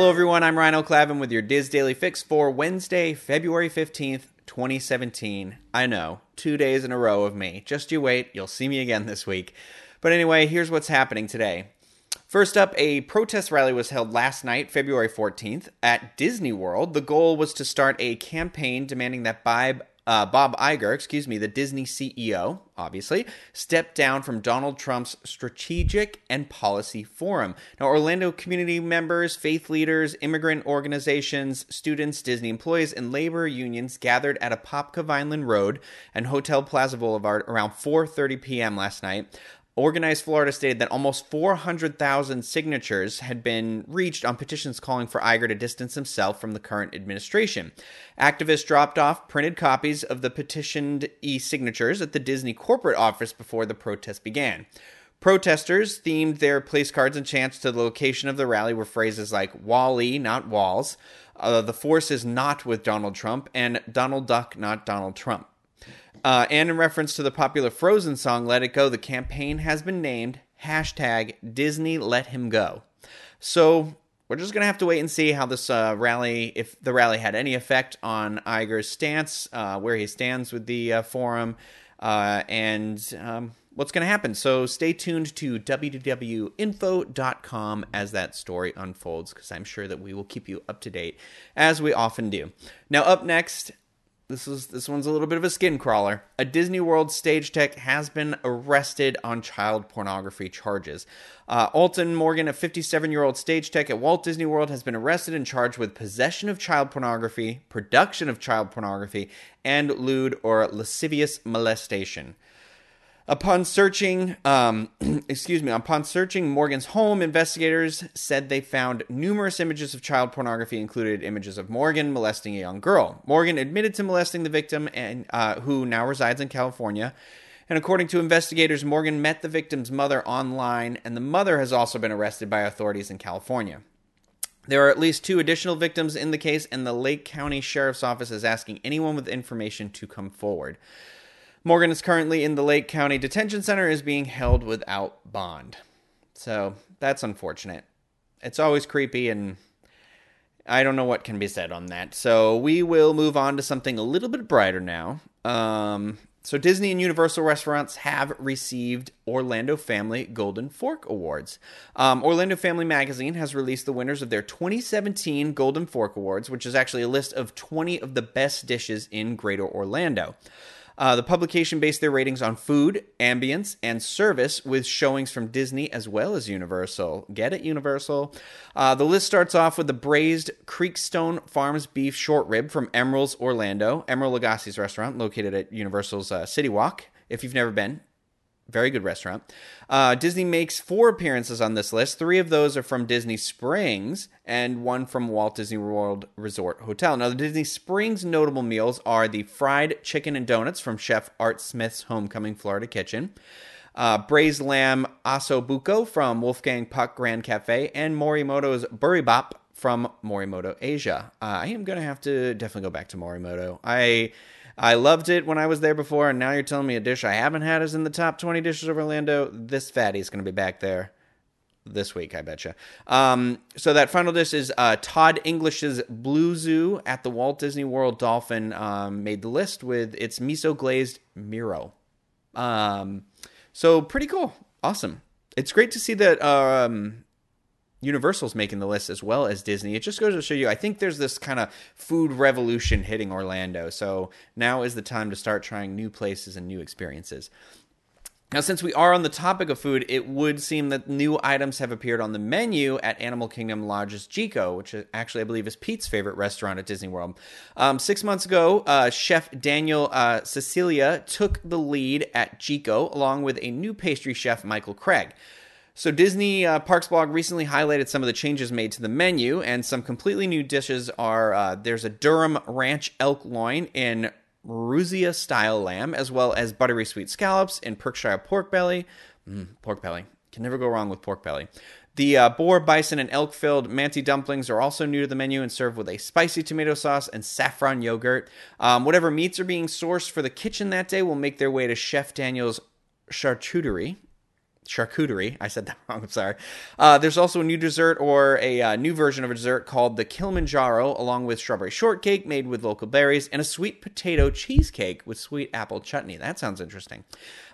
Hello, everyone. I'm Rhino Clavin with your DIS Daily Fix for Wednesday, February 15th, 2017. I know, two days in a row of me. Just you wait, you'll see me again this week. But anyway, here's what's happening today. First up, a protest rally was held last night, February 14th, at Disney World. The goal was to start a campaign demanding that Bob, uh, Bob Iger, excuse me, the Disney CEO, obviously, stepped down from Donald Trump's Strategic and Policy Forum. Now, Orlando community members, faith leaders, immigrant organizations, students, Disney employees, and labor unions gathered at a Apopka Vineland Road and Hotel Plaza Boulevard around 4:30 p.m. last night. Organized Florida stated that almost 400,000 signatures had been reached on petitions calling for Iger to distance himself from the current administration. Activists dropped off printed copies of the petitioned e signatures at the Disney corporate office before the protest began. Protesters themed their place cards and chants to the location of the rally with phrases like Wall-E, not walls, uh, the force is not with Donald Trump, and Donald Duck, not Donald Trump. Uh, and in reference to the popular Frozen song "Let It Go," the campaign has been named hashtag Disney Let Him Go. So we're just gonna have to wait and see how this uh, rally, if the rally had any effect on Iger's stance, uh, where he stands with the uh, forum, uh, and um, what's gonna happen. So stay tuned to wdwinfo.com as that story unfolds, because I'm sure that we will keep you up to date as we often do. Now, up next, this is this one's a little bit of a skin crawler. A Disney World stage tech has been arrested on child pornography charges. Uh, Alton Morgan, a 57-year-old stage tech at Walt Disney World, has been arrested and charged with possession of child pornography, production of child pornography, and lewd or lascivious molestation. Upon searching, um, excuse me, upon searching Morgan's home, investigators said they found numerous images of child pornography, included images of Morgan molesting a young girl. Morgan admitted to molesting the victim, and uh, who now resides in California. And according to investigators, Morgan met the victim's mother online, and the mother has also been arrested by authorities in California. There are at least two additional victims in the case, and the Lake County Sheriff's Office is asking anyone with information to come forward. Morgan is currently in the Lake County Detention Center is being held without bond. So that's unfortunate. It's always creepy and I don't know what can be said on that. So we will move on to something a little bit brighter now. Um, so Disney and Universal restaurants have received Orlando Family Golden Fork Awards. Um, Orlando Family Magazine has released the winners of their 2017 Golden Fork Awards, which is actually a list of 20 of the best dishes in Greater Orlando. Uh, the publication based their ratings on food, ambience, and service with showings from Disney as well as Universal. Get it, Universal? Uh, the list starts off with the braised Creekstone Farms beef short rib from Emeril's Orlando, Emeril Lagasse's restaurant located at Universal's uh, City Walk. If you've never been, very good restaurant. Uh, Disney makes four appearances on this list. Three of those are from Disney Springs, and one from Walt Disney World Resort Hotel. Now, the Disney Springs notable meals are the fried chicken and donuts from Chef Art Smith's Homecoming Florida Kitchen. Uh, braised lamb ossobuco from Wolfgang Puck Grand Cafe, and Morimoto's Boribap from Morimoto Asia. Uh, I am going to have to definitely go back to Morimoto. I I loved it when I was there before, and now you're telling me a dish I haven't had is in the top 20 dishes of Orlando. This fatty is going to be back there this week, I betcha. Um, so that final dish is uh, Todd English's Blue Zoo at the Walt Disney World Dolphin um, made the list with its miso glazed mero. Um, so pretty cool, awesome. It's great to see that um, Universal's making the list as well as Disney. It just goes to show you, I think there's this kind of food revolution hitting Orlando. So now is the time to start trying new places and new experiences. Now, since we are on the topic of food, it would seem that new items have appeared on the menu at Animal Kingdom Lodge's Jiko, which actually I believe is Pete's favorite restaurant at Disney World. Um, six months ago, uh, Chef Daniel uh, Cecilia took the lead at Jiko, along with a new pastry chef, Michael Craig. So Disney uh, Parks blog recently highlighted some of the changes made to the menu, and some completely new dishes are uh, there's a Durham Ranch elk loin in Mrouzia style lamb, as well as buttery sweet scallops and Berkshire pork belly. Mm, pork belly can never go wrong with pork belly. The uh, boar, bison, and elk filled manti dumplings are also new to the menu and served with a spicy tomato sauce and saffron yogurt. Um, whatever meats are being sourced for the kitchen that day will make their way to Chef Daniel's charcuterie charcuterie. I said that wrong. I'm sorry. Uh, there's also a new dessert or a uh, new version of a dessert called the Kilimanjaro, along with strawberry shortcake made with local berries and a sweet potato cheesecake with sweet apple chutney. That sounds interesting.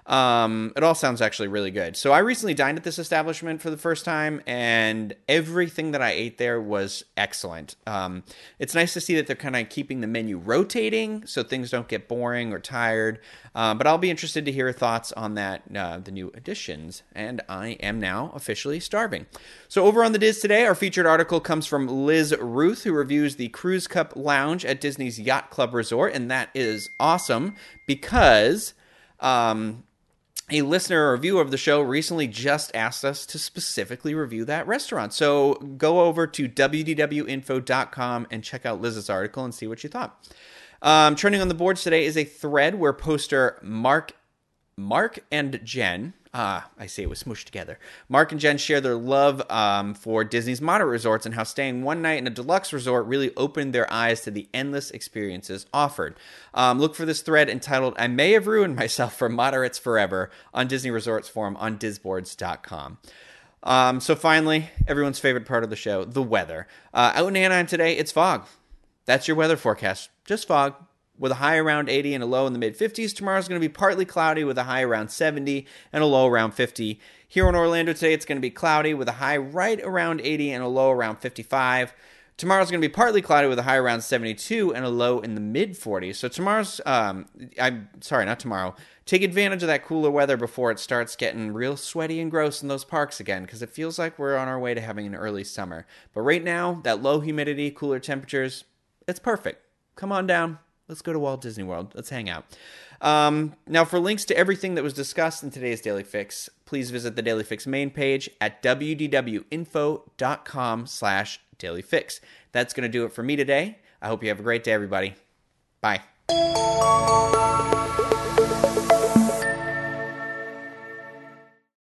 Um, it all sounds actually really good. So I recently dined at this establishment for the first time, and everything that I ate there was excellent. Um, it's nice to see that they're kind of keeping the menu rotating, so things don't get boring or tired. Uh, but I'll be interested to hear your thoughts on that, uh, the new additions. And I am now officially starving. So over on the DIS today, our featured article comes from Liz Ruth, who reviews the Crew's Cup Lounge at Disney's Yacht Club Resort, and that is awesome because. Um, a listener or viewer of the show recently just asked us to specifically review that restaurant. So go over to wdwinfo.com and check out Liz's article and see what you thought. Um, trending on the boards today is a thread where poster Mark, Mark and Jen Ah, I see it was smooshed together. Mark and Jen share their love um, for Disney's moderate resorts and how staying one night in a deluxe resort really opened their eyes to the endless experiences offered. Um, look for this thread entitled I May Have Ruined Myself for Moderates Forever on Disney Resorts Forum on disboards.com. Um, so finally, everyone's favorite part of the show, the weather. Uh, out in Anaheim today, it's fog. That's your weather forecast. Just fog with a high around 80 and a low in the mid 50s. Tomorrow's going to be partly cloudy with a high around 70 and a low around 50. Here in Orlando today, it's going to be cloudy with a high right around 80 and a low around 55. Tomorrow's going to be partly cloudy with a high around 72 and a low in the mid 40s. So tomorrow's, um, I'm sorry, not tomorrow. Take advantage of that cooler weather before it starts getting real sweaty and gross in those parks again, because it feels like we're on our way to having an early summer. But right now, that low humidity, cooler temperatures, it's perfect. Come on down, Let's go to Walt Disney World. Let's hang out. Um, now, for links to everything that was discussed in today's Daily Fix, please visit the Daily Fix main page at wdwinfo.com slash dailyfix. That's going to do it for me today. I hope you have a great day, everybody. Bye.